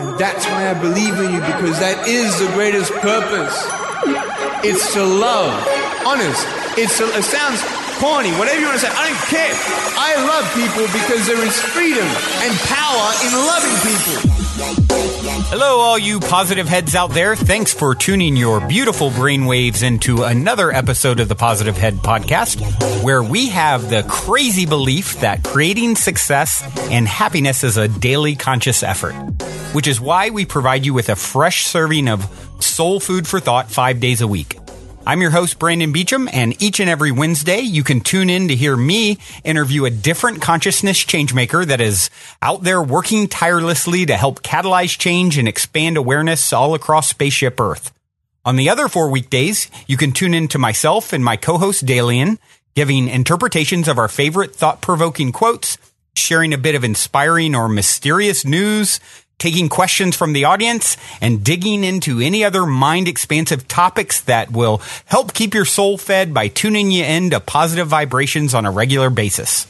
And that's why I believe in you because that is the greatest purpose. It's to love. Honest. It's to, it sounds corny, whatever you want to say. I don't care. I love people because there is freedom and power in loving people. Hello, all you positive heads out there. Thanks for tuning your beautiful brainwaves into another episode of the Positive Head Podcast, where we have the crazy belief that creating success and happiness is a daily conscious effort, which is why we provide you with a fresh serving of soul food for thought five days a week. I'm your host, Brandon Beecham, and each and every Wednesday, you can tune in to hear me interview a different consciousness changemaker that is out there working tirelessly to help catalyze change and expand awareness all across Spaceship Earth. On the other four weekdays, you can tune in to myself and my co-host Dalien, giving interpretations of our favorite thought-provoking quotes, sharing a bit of inspiring or mysterious news, taking questions from the audience and digging into any other mind expansive topics that will help keep your soul fed by tuning you in to positive vibrations on a regular basis.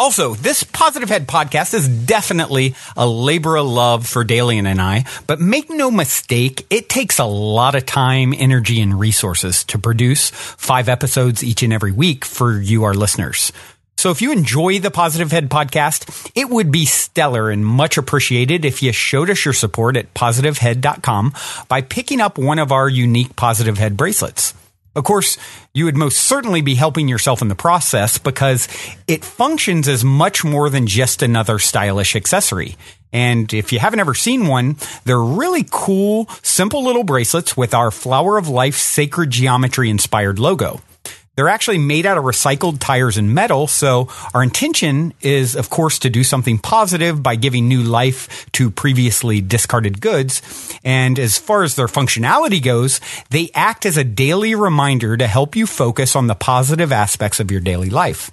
Also, this Positive Head podcast is definitely a labor of love for Dalien and I, but make no mistake, it takes a lot of time, energy, and resources to produce five episodes each and every week for you, our listeners. So if you enjoy the Positive Head podcast, it would be stellar and much appreciated if you showed us your support at positivehead.com by picking up one of our unique Positive Head bracelets. Of course, you would most certainly be helping yourself in the process because it functions as much more than just another stylish accessory. And if you haven't ever seen one, they're really cool, simple little bracelets with our Flower of Life sacred geometry inspired logo. They're actually made out of recycled tires and metal. So our intention is, of course, to do something positive by giving new life to previously discarded goods. And as far as their functionality goes, they act as a daily reminder to help you focus on the positive aspects of your daily life.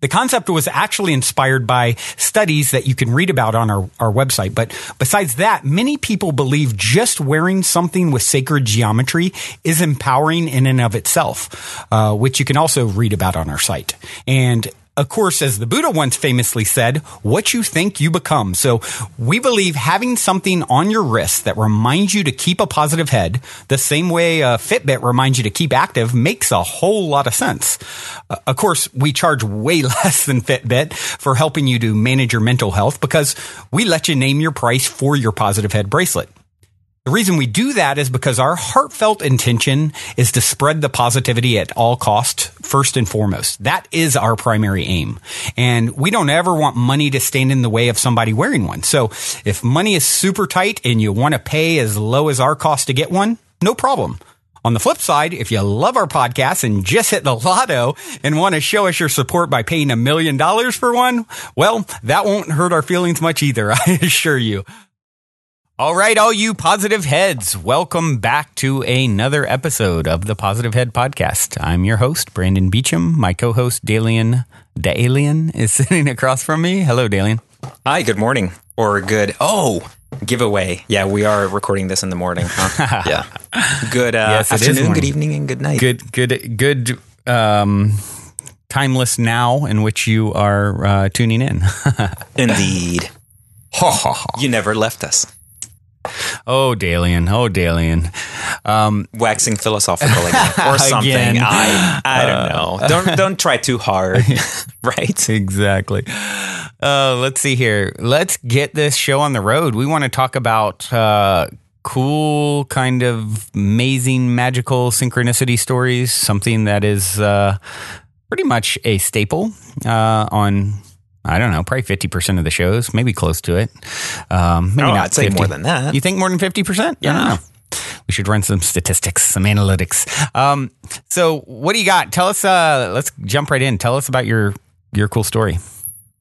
The concept was actually inspired by studies that you can read about on our, our website. But besides that, many people believe just wearing something with sacred geometry is empowering in and of itself, uh, which you can also read about on our site. And of course, as the Buddha once famously said, what you think you become. So we believe having something on your wrist that reminds you to keep a positive head, the same way a Fitbit reminds you to keep active, makes a whole lot of sense. Uh, of course, we charge way less than Fitbit for helping you to manage your mental health because we let you name your price for your positive head bracelet. The reason we do that is because our heartfelt intention is to spread the positivity at all cost, first and foremost. That is our primary aim. And we don't ever want money to stand in the way of somebody wearing one. So if money is super tight and you want to pay as low as our cost to get one, no problem. On the flip side, if you love our podcast and just hit the lotto and want to show us your support by paying a million dollars for one, well, that won't hurt our feelings much either, I assure you. All right, all you positive heads, welcome back to another episode of the Positive Head Podcast. I'm your host, Brandon Beecham. My co host, Dalien Dalien, is sitting across from me. Hello, Dalien. Hi, good morning. Or good, oh, giveaway. Yeah, we are recording this in the morning. Huh? yeah. Good uh, Yes, afternoon, good evening, and good night. Good, good, good, um, timeless now in which you are uh, tuning in. Indeed. ha, ha, ha. You never left us. Oh, Dalien. Oh, Dalien. Um, Waxing philosophical again. Or something. Again. I, I don't know. Don't don't try too hard. right? exactly. Uh, let's see here. Let's get this show on the road. We want to talk about uh, cool, kind of amazing, magical synchronicity stories. Something that is uh, pretty much a staple uh, on. I don't know, probably fifty percent of the shows, maybe close to it. Um, maybe Oh, not I'd say 50. more than that. You think more than fifty percent? Yeah. We should run some statistics, some analytics. Um, so, what do you got? Tell us. Uh, let's jump right in. Tell us about your your cool story.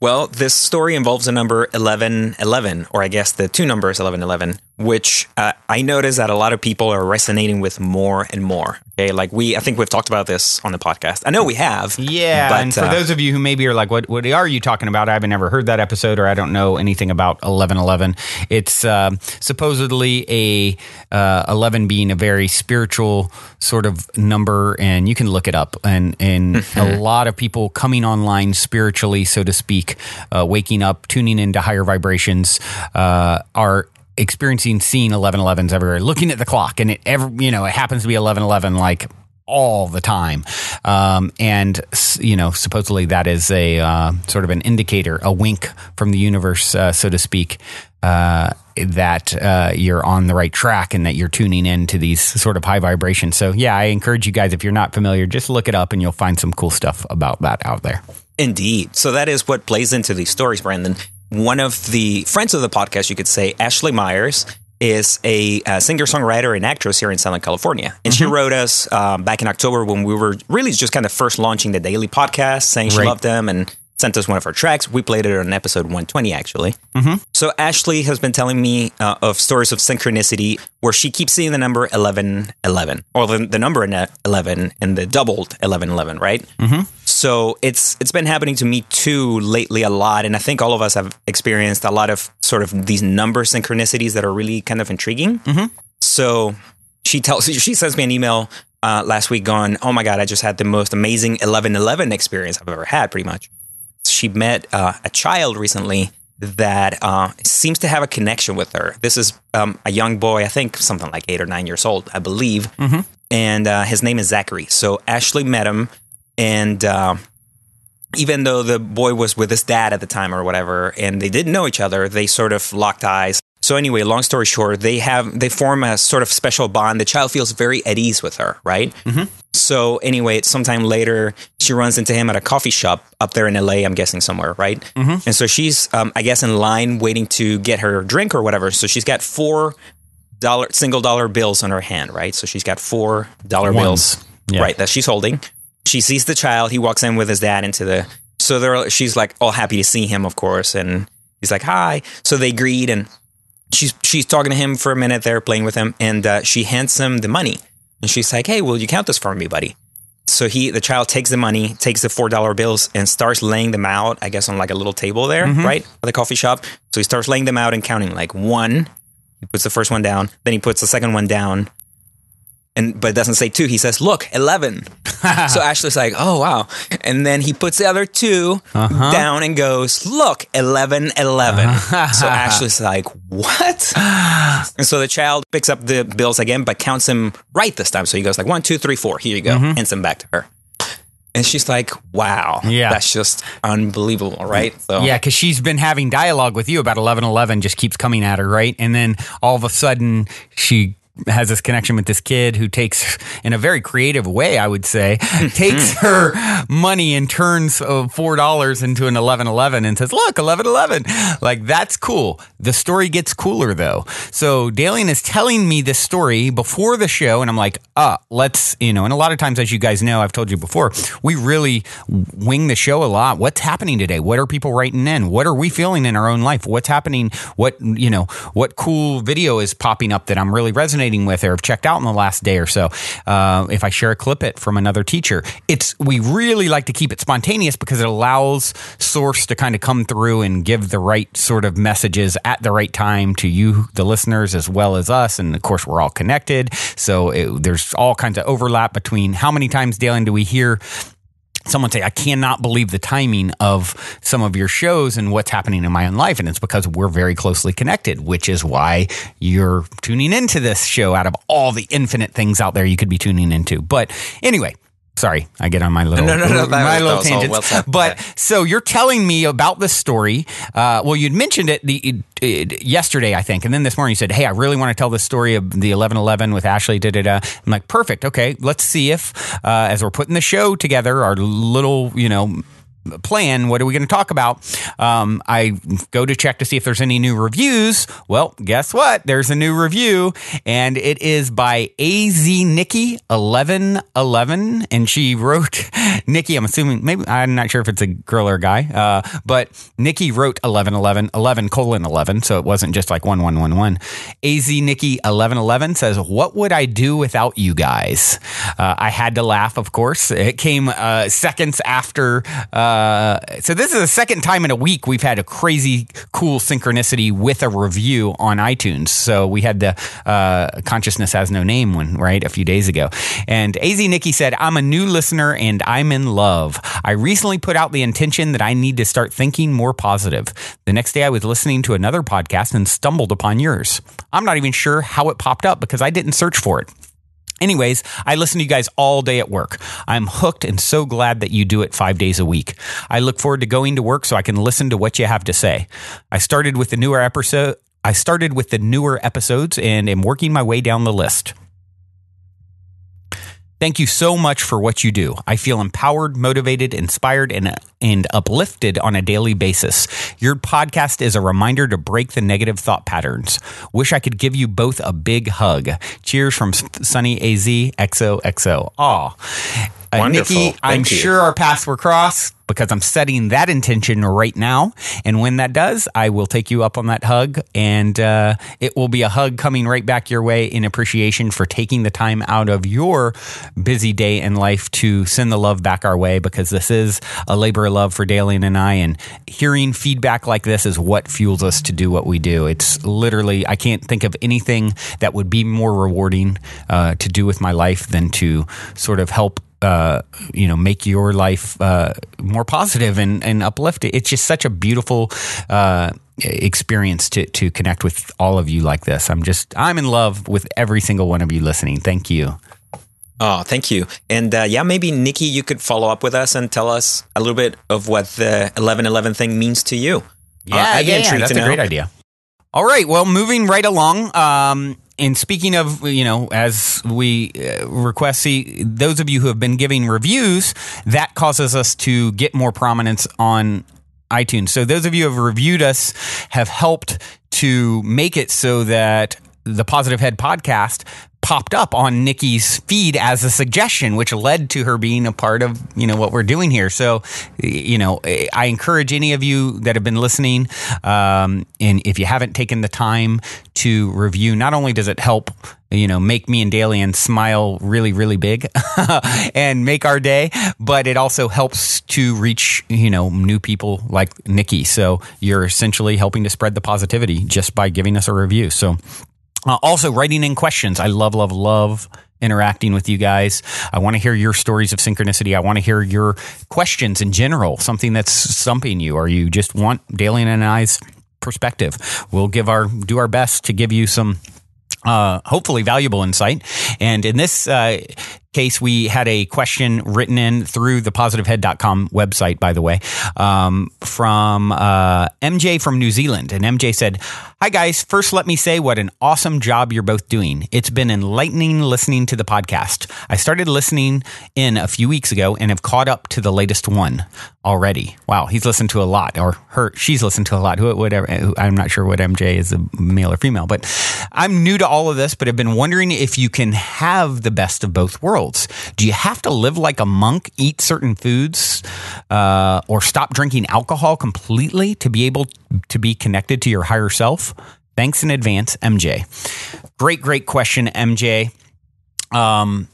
Well, this story involves a number 1111, or I guess the two numbers 1111, which uh, I notice that a lot of people are resonating with more and more. Okay, like we, I think we've talked about this on the podcast. I know we have. Yeah, but, and for uh, those of you who maybe are like, "What what are you talking about?" I haven't ever heard that episode, or I don't know anything about eleven eleven. It's um supposedly a uh, eleven being a very spiritual sort of number, and you can look it up. And and a lot of people coming online spiritually, so to speak, uh, waking up, tuning into higher vibrations, uh, are experiencing seeing 1111s everywhere, looking at the clock, and it ever you know it happens to be 1111 like all the time. Um, and, you know, supposedly that is a uh, sort of an indicator, a wink from the universe, uh, so to speak, uh, that uh, you're on the right track and that you're tuning in to these sort of high vibrations. So, yeah, I encourage you guys, if you're not familiar, just look it up and you'll find some cool stuff about that out there. Indeed. So that is what plays into these stories, Brandon. One of the friends of the podcast, you could say, Ashley Myers, is a, a singer songwriter and actress here in Southern California. And mm-hmm. she wrote us um, back in October when we were really just kind of first launching the daily podcast, saying she loved them and sent us one of her tracks. We played it on episode 120, actually. Mm-hmm. So Ashley has been telling me uh, of stories of synchronicity where she keeps seeing the number 1111 or the, the number 11 and the doubled 1111, right? Mm-hmm. So it's it's been happening to me too lately a lot, and I think all of us have experienced a lot of sort of these number synchronicities that are really kind of intriguing. Mm-hmm. So she tells she sends me an email uh, last week going, "Oh my god, I just had the most amazing 1111 experience I've ever had." Pretty much, she met uh, a child recently that uh, seems to have a connection with her. This is um, a young boy, I think something like eight or nine years old, I believe, mm-hmm. and uh, his name is Zachary. So Ashley met him and uh, even though the boy was with his dad at the time or whatever, and they didn't know each other, they sort of locked eyes. So anyway, long story short, they have they form a sort of special bond. The child feels very at ease with her, right? Mm-hmm. So anyway, sometime later, she runs into him at a coffee shop up there in LA. I'm guessing somewhere, right? Mm-hmm. And so she's, um, I guess, in line waiting to get her drink or whatever. So she's got four dollar single dollar bills on her hand, right? So she's got four dollar bills, yeah. right, that she's holding. She sees the child. He walks in with his dad into the. So they're she's like all happy to see him, of course, and he's like hi. So they greet, and she's she's talking to him for a minute. They're playing with him, and uh, she hands him the money, and she's like, "Hey, will you count this for me, buddy?" So he, the child, takes the money, takes the four dollar bills, and starts laying them out. I guess on like a little table there, mm-hmm. right, at the coffee shop. So he starts laying them out and counting like one. He puts the first one down, then he puts the second one down, and but it doesn't say two. He says, "Look, 11. so Ashley's like, "Oh wow!" And then he puts the other 2 uh-huh. down and goes, "Look, 11, 11. Uh-huh. so Ashley's like, "What?" and so the child picks up the bills again, but counts them right this time. So he goes like one, two, three, four. Here you go. Mm-hmm. Hands them back to her. And she's like, wow. Yeah. That's just unbelievable, right? So Yeah, because she's been having dialogue with you about 1111, just keeps coming at her, right? And then all of a sudden she has this connection with this kid who takes, in a very creative way, I would say, takes her money and turns uh, four dollars into an eleven eleven and says, "Look, eleven eleven." Like that's cool. The story gets cooler though. So Dalien is telling me this story before the show, and I'm like, "Ah, uh, let's," you know. And a lot of times, as you guys know, I've told you before, we really wing the show a lot. What's happening today? What are people writing in? What are we feeling in our own life? What's happening? What you know? What cool video is popping up that I'm really resonating resonating with or have checked out in the last day or so. Uh, if I share a clip it from another teacher, it's we really like to keep it spontaneous because it allows source to kind of come through and give the right sort of messages at the right time to you, the listeners, as well as us. And of course, we're all connected, so it, there's all kinds of overlap between how many times, Dalien, do we hear someone say, I cannot believe the timing of some of your shows and what's happening in my own life. And it's because we're very closely connected, which is why you're tuning into this show out of all the infinite things out there you could be tuning into. But anyway, Sorry, I get on my little no, no, no, my little tangents. Well but so you're telling me about this story. Uh, well, you'd mentioned it the it, yesterday, I think, and then this morning you said, "Hey, I really want to tell the story of the 1111 with Ashley." Da da da. I'm like, perfect. Okay, let's see if uh, as we're putting the show together, our little you know plan. What are we going to talk about? Um, I go to check to see if there's any new reviews. Well, guess what? There's a new review, and it is by AZ Nikki eleven eleven, and she wrote Nikki. I'm assuming maybe I'm not sure if it's a girl or a guy, uh, but Nikki wrote 1111 11 colon 11, so it wasn't just like one one one one. AZ Nikki eleven eleven says, "What would I do without you guys?" Uh, I had to laugh, of course. It came uh, seconds after. Uh, Uh, so this is the second time in a week we've had a crazy cool synchronicity with a review on iTunes. So we had the uh, consciousness has no name one right a few days ago, and Az Nikki said, "I'm a new listener and I'm in love. I recently put out the intention that I need to start thinking more positive. The next day I was listening to another podcast and stumbled upon yours. I'm not even sure how it popped up because I didn't search for it." Anyways, I listen to you guys all day at work. I'm hooked and so glad that you do it five days a week. I look forward to going to work so I can listen to what you have to say. I started with the newer episode. I started with the newer episodes and am working my way down the list. Thank you so much for what you do. I feel empowered, motivated, inspired, and, and uplifted on a daily basis. Your podcast is a reminder to break the negative thought patterns. Wish I could give you both a big hug. Cheers from Sunny AZ XOXO. Aw. Uh, Wonderful. Nikki, I'm you. sure our paths will cross because I'm setting that intention right now. And when that does, I will take you up on that hug. And uh, it will be a hug coming right back your way in appreciation for taking the time out of your busy day in life to send the love back our way because this is a labor of love for Dalien and I. And hearing feedback like this is what fuels us to do what we do. It's literally, I can't think of anything that would be more rewarding uh, to do with my life than to sort of help uh, you know, make your life uh, more positive and, and uplifted. It's just such a beautiful uh, experience to to connect with all of you like this. I'm just I'm in love with every single one of you listening. Thank you. Oh, thank you. And uh, yeah, maybe Nikki, you could follow up with us and tell us a little bit of what the 1111 thing means to you. Uh, I'd be intrigued that's a great idea. All right, well, moving right along. Um, and speaking of, you know, as we uh, request, see those of you who have been giving reviews, that causes us to get more prominence on iTunes. So those of you who have reviewed us have helped to make it so that the Positive Head podcast popped up on Nikki's feed as a suggestion, which led to her being a part of you know what we're doing here. So, you know, I encourage any of you that have been listening, um, and if you haven't taken the time to review, not only does it help. You know, make me and Dalien smile really, really big and make our day, but it also helps to reach, you know, new people like Nikki. So you're essentially helping to spread the positivity just by giving us a review. So, uh, also, writing in questions. I love, love, love interacting with you guys. I want to hear your stories of synchronicity. I want to hear your questions in general, something that's stumping you, or you just want Dalien and I's perspective. We'll give our do our best to give you some uh, hopefully valuable insight. And in this uh, case, we had a question written in through the positivehead.com website, by the way, um, from uh, MJ from New Zealand. And MJ said, Hi, guys. First, let me say what an awesome job you're both doing. It's been enlightening listening to the podcast. I started listening in a few weeks ago and have caught up to the latest one already. Wow, he's listened to a lot, or her, she's listened to a lot. Whatever. I'm not sure what MJ is, a male or female, but I'm new to all of this, but have been wondering if you can have the best of both worlds. Do you have to live like a monk, eat certain foods, uh, or stop drinking alcohol completely to be able to be connected to your higher self? Thanks in advance, MJ. Great, great question, MJ. Um,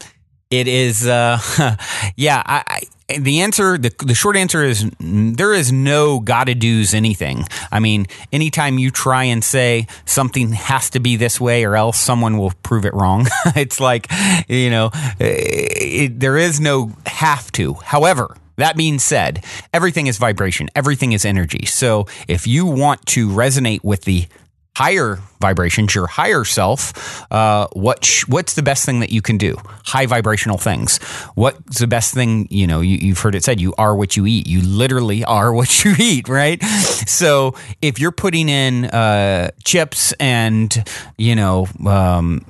it is, uh, yeah. I, I the answer, the, the short answer is there is no gotta do's anything. I mean, anytime you try and say something has to be this way or else someone will prove it wrong. it's like, you know, it, there is no have to. However, that being said, everything is vibration, everything is energy. So if you want to resonate with the higher vibrations, your higher self, uh, what sh- what's the best thing that you can do? High vibrational things. What's the best thing? You know, you, you've heard it said, you are what you eat. You literally are what you eat, right? So if you're putting in uh, chips and you know. Um,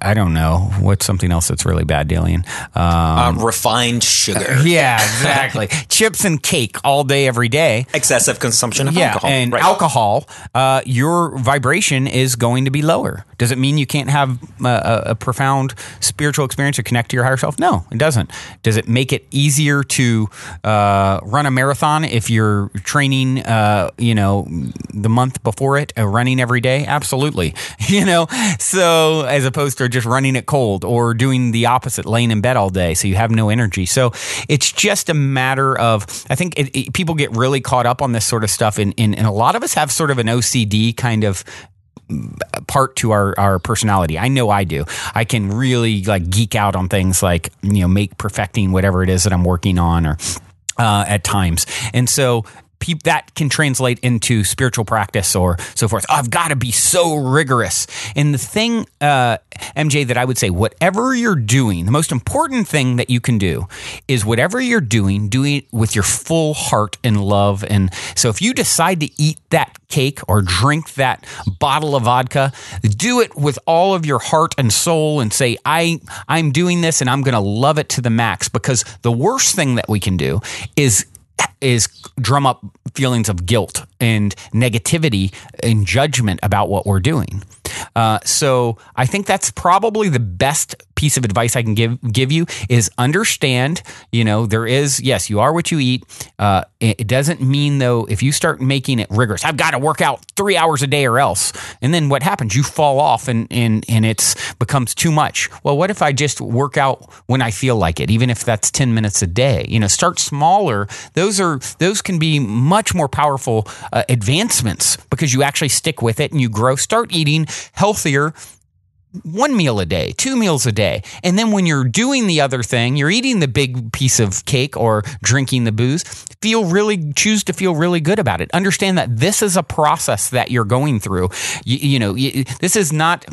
I don't know what's something else that's really bad, Dalien. Um, Uh, refined sugar. yeah, exactly. Chips and cake all day, every day Excessive consumption of yeah, alcohol. and Right. alcohol, uh, your vibration is going to be lower. Does it mean you can't have a, a, a profound spiritual experience or connect to your higher self? No, it doesn't. Does it make it easier to uh, run a marathon if you're training, uh, you know, the month before it, uh, running every day? Absolutely. You know, so as opposed opposed to just running it cold or doing the opposite, laying in bed all day. So you have no energy. So it's just a matter of, I think it, it, people get really caught up on this sort of stuff. And, and, and a lot of us have sort of an OCD kind of part to our, our personality. I know I do. I can really like geek out on things like, you know, make perfecting whatever it is that I'm working on or uh, at times. And so pe- that can translate into spiritual practice or so forth. I've got to be so rigorous. And the thing, uh, MJ, that I would say, whatever you're doing, the most important thing that you can do is whatever you're doing, doing it with your full heart and love. And so if you decide to eat that cake or drink that bottle of vodka, do it with all of your heart and soul and say, I, I'm doing this and I'm going to love it to the max because the worst thing that we can do is is drum up feelings of guilt and negativity and judgment about what we're doing. Uh, so I think that's probably the best piece of advice I can give give you is understand. You know, there is yes, you are what you eat. Uh, it, it doesn't mean though if you start making it rigorous. I've got to work out three hours a day or else, and then what happens? You fall off and and and it's becomes too much. Well, what if I just work out when I feel like it, even if that's ten minutes a day? You know, start smaller. Those are those can be much more powerful uh, advancements because you actually stick with it and you grow. Start eating healthier one meal a day, two meals a day. And then when you're doing the other thing, you're eating the big piece of cake or drinking the booze, feel really, choose to feel really good about it. Understand that this is a process that you're going through. You, you know, you, this is not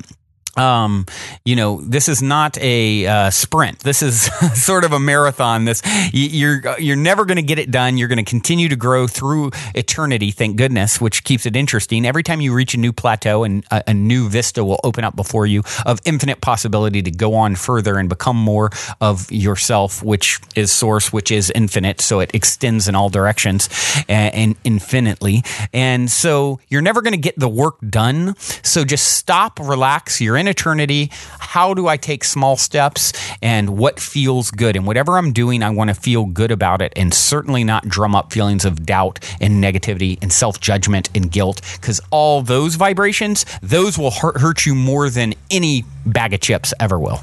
um, you know, this is not a uh, sprint. This is sort of a marathon. This you're you're never going to get it done. You're going to continue to grow through eternity. Thank goodness, which keeps it interesting. Every time you reach a new plateau and a, a new vista will open up before you of infinite possibility to go on further and become more of yourself, which is source, which is infinite. So it extends in all directions and, and infinitely. And so you're never going to get the work done. So just stop, relax. You're in eternity. How do I take small steps and what feels good? And whatever I'm doing, I want to feel good about it and certainly not drum up feelings of doubt and negativity and self judgment and guilt because all those vibrations, those will hurt you more than any bag of chips ever will.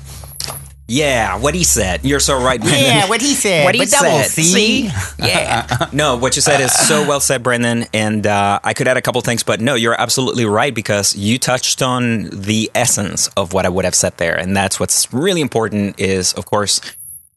Yeah, what he said. You're so right, Brandon. Yeah, what he said. What he said. C. Yeah. no, what you said is so well said, Brandon. And uh, I could add a couple things, but no, you're absolutely right because you touched on the essence of what I would have said there. And that's what's really important is, of course,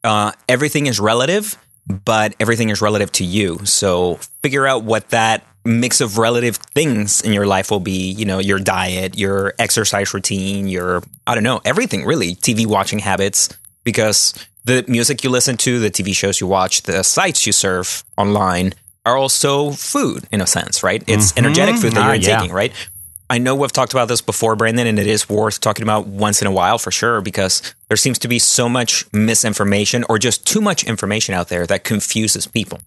uh, everything is relative, but everything is relative to you. So figure out what that mix of relative things in your life will be, you know, your diet, your exercise routine, your, I don't know, everything really, TV watching habits, because the music you listen to, the TV shows you watch, the sites you surf online are also food in a sense, right? It's energetic food that Ah, you're yeah. taking, right? I know we've talked about this before, Brandon, and it is worth talking about once in a while for sure because there seems to be so much misinformation or just too much information out there that confuses people.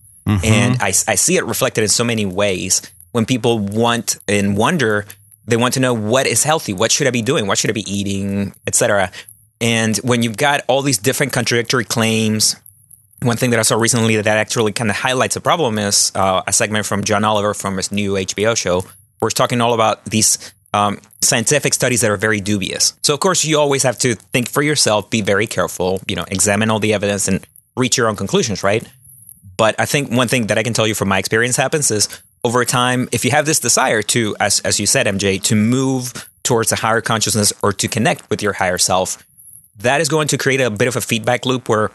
And I, I see it reflected in so many ways when people want and wonder, they want to know what is healthy, what should I be doing, what should I be eating, etc. And when you've got all these different contradictory claims, one thing that I saw recently that actually kind of highlights the problem is uh, a segment from John Oliver from his new HBO show, where he's talking all about these um, scientific studies that are very dubious. So, of course, you always have to think for yourself, be very careful, you know, examine all the evidence and reach your own conclusions, right? But I think one thing that I can tell you from my experience happens is over time, if you have this desire to, as, as you said, MJ, to move towards a higher consciousness or to connect with your higher self, that is going to create a bit of a feedback loop where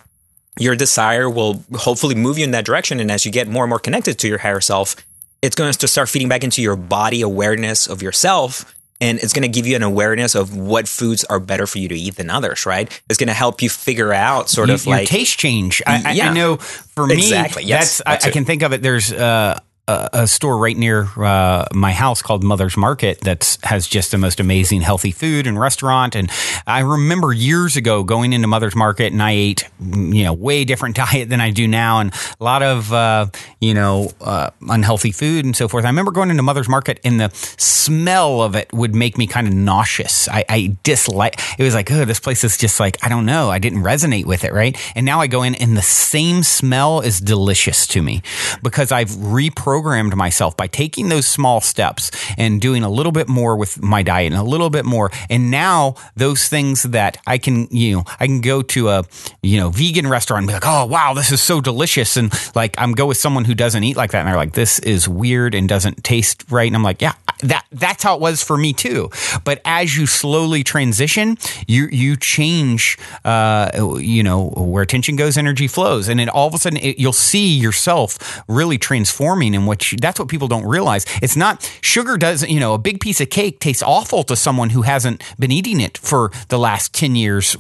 your desire will hopefully move you in that direction. And as you get more and more connected to your higher self, it's going to start feeding back into your body awareness of yourself. And it's going to give you an awareness of what foods are better for you to eat than others, right? It's going to help you figure out sort You- of like taste change. I, I- I know for me, Exactly. Yes, that's, I, I can think of it. There's uh, a, store right near uh, my house called Mother's Market that has just the most amazing healthy food and restaurant. And I remember years ago going into Mother's Market and I ate, you know, way different diet than I do now, and a lot of uh, you know uh, unhealthy food and so forth. I remember going into Mother's Market and the smell of it would make me kind of nauseous. I, I dislike. It was like, oh, this place is just like I don't know. I didn't resonate with it, right? And now I go in and the same smell is delicious to me because I've reprogrammed programmed myself by taking those small steps and doing a little bit more with my diet and a little bit more. And now those things that I can, you know, I can go to a, you know, vegan restaurant and be like, oh, wow, this is so delicious. And like, I'm go with someone who doesn't eat like that. And they're like, this is weird and doesn't taste right. And I'm like, yeah, that, that's how it was for me too. But as you slowly transition, you, you change, uh, you know, where attention goes, energy flows. And then all of a sudden it, you'll see yourself really transforming in which that's what people don't realize. It's not sugar doesn't, you know, a big piece of cake tastes awful to someone who hasn't been eating it for the last 10 years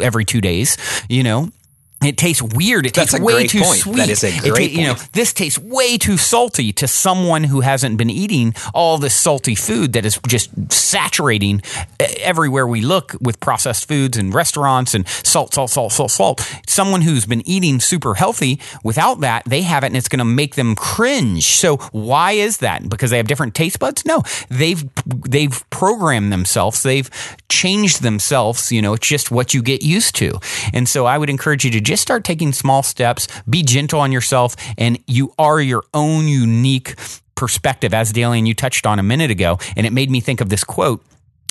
every two days, you know? It tastes weird. It That's tastes way too point. sweet. That is a great You know, this tastes way too salty to someone who hasn't been eating all this salty food that is just saturating everywhere we look with processed foods and restaurants and salt, salt, salt, salt, salt. Someone who's been eating super healthy without that, they have it and it's going to make them cringe. So why is that? Because they have different taste buds? No, they've they've programmed themselves. They've changed themselves. You know, it's just what you get used to. And so I would encourage you to just start taking small steps, be gentle on yourself, and you are your own unique perspective, as Dalien you touched on a minute ago. And it made me think of this quote.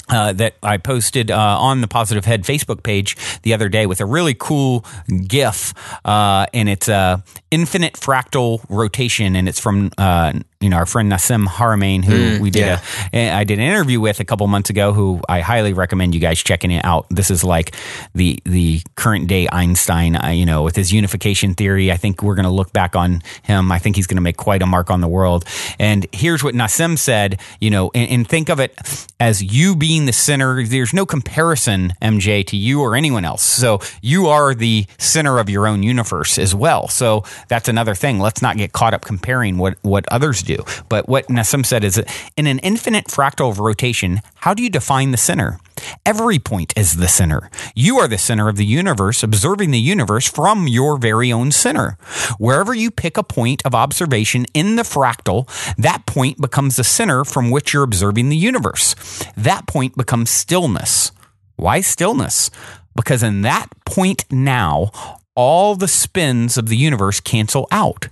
Uh, that I posted uh, on the Positive Head Facebook page the other day with a really cool GIF, uh, and it's uh, infinite fractal rotation, and it's from uh, you know our friend Nassim Haramein, who we did yeah. a I did an interview with a couple months ago, who I highly recommend you guys checking it out. This is like the the current day Einstein, uh, you know, with his unification theory. I think we're going to look back on him. I think he's going to make quite a mark on the world. And here's what Nassim said, you know, and, and think of it as you being the center. There's no comparison, MJ, to you or anyone else. So you are the center of your own universe as well. So that's another thing. Let's not get caught up comparing what what others do. But what Nassim said is in an infinite fractal of rotation, how do you define the center? Every point is the center. You are the center of the universe, observing the universe from your very own center. Wherever you pick a point of observation in the fractal, that point becomes the center from which you're observing the universe. That point becomes stillness. Why stillness? Because in that point now, all the spins of the universe cancel out.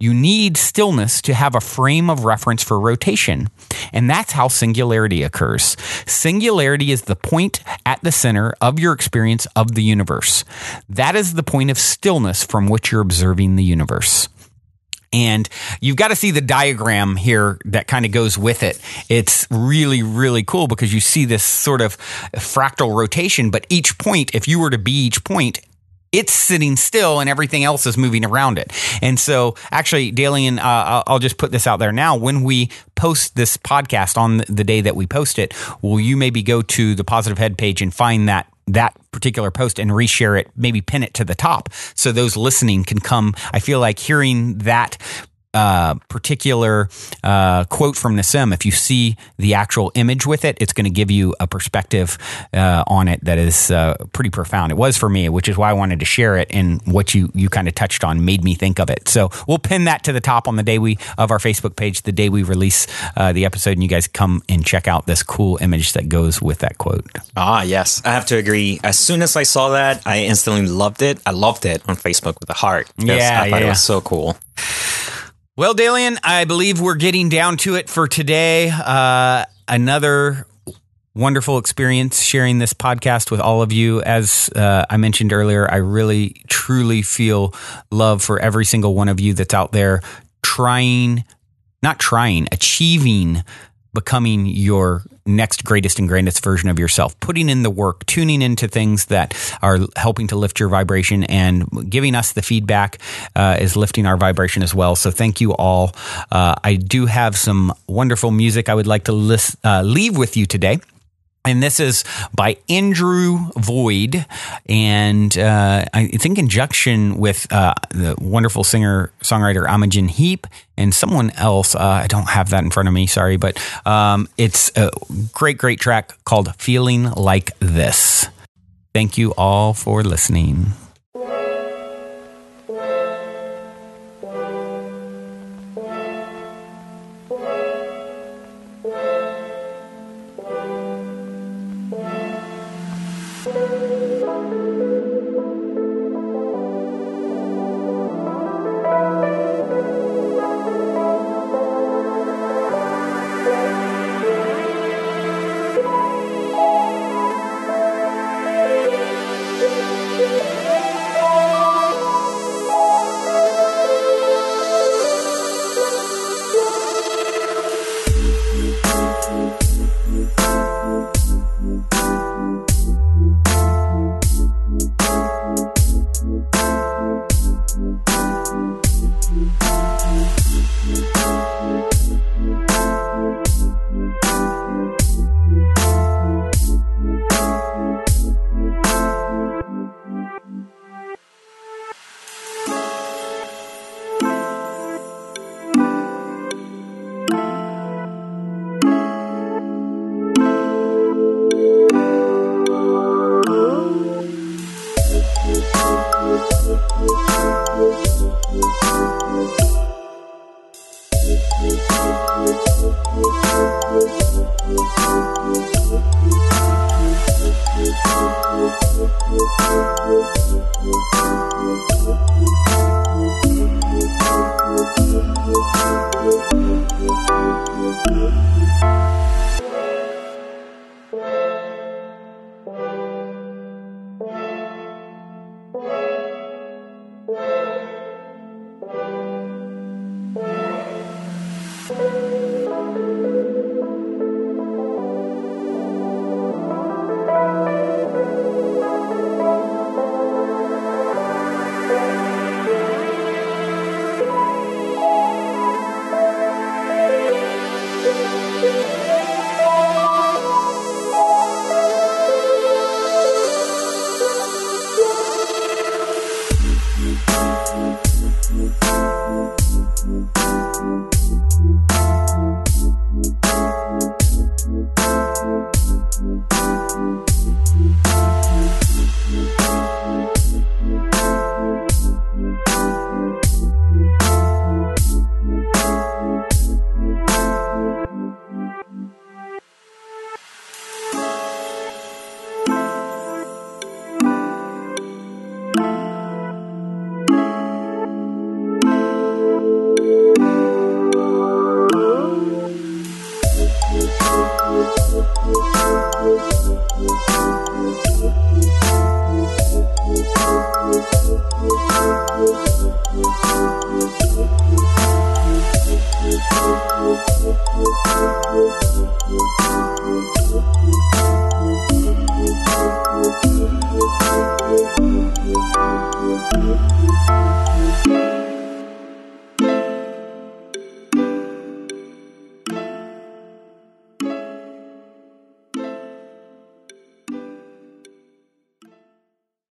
You need stillness to have a frame of reference for rotation. And that's how singularity occurs. Singularity is the point at the center of your experience of the universe. That is the point of stillness from which you're observing the universe. And you've got to see the diagram here that kind of goes with it. It's really, really cool because you see this sort of fractal rotation, but each point, if you were to be each point, it's sitting still and everything else is moving around it. And so, actually, Dalien, uh, I'll- just put this out there now. When we post this podcast on the day that we post it, will you maybe go to the Positive Head page and find that that particular post and reshare it, maybe pin it to the top so those listening can come. I feel like hearing that uh, particular uh, quote from Nassim, if you see the actual image with it, it's going to give you a perspective uh, on it that is uh, pretty profound. It was for me, which is why I wanted to share it. And what you you kind of touched on made me think of it. So we'll pin that to the top on the day we of our Facebook page, the day we release uh, the episode, and you guys come and check out this cool image that goes with that quote. Ah, yes. I have to agree. As soon as I saw that, I instantly loved it. I loved it on Facebook with a heart. Yeah, I thought yeah. it was so cool. Well, Dalien, I believe we're getting down to it for today. Uh, another wonderful experience sharing this podcast with all of you. As uh, I mentioned earlier, I really, truly feel love for every single one of you that's out there trying, not trying, achieving becoming your next greatest and grandest version of yourself, putting in the work, tuning into things that are helping to lift your vibration and giving us the feedback uh, is lifting our vibration as well. So thank you all. Uh, I do have some wonderful music I would like to list, uh, leave with you today. And this is by Andrew Void, and uh, I think in conjunction with uh, the wonderful singer songwriter Imogen Heap and someone else. Uh, I don't have that in front of me, sorry, but um, it's a great, great track called "Feeling Like This." Thank you all for listening. thank you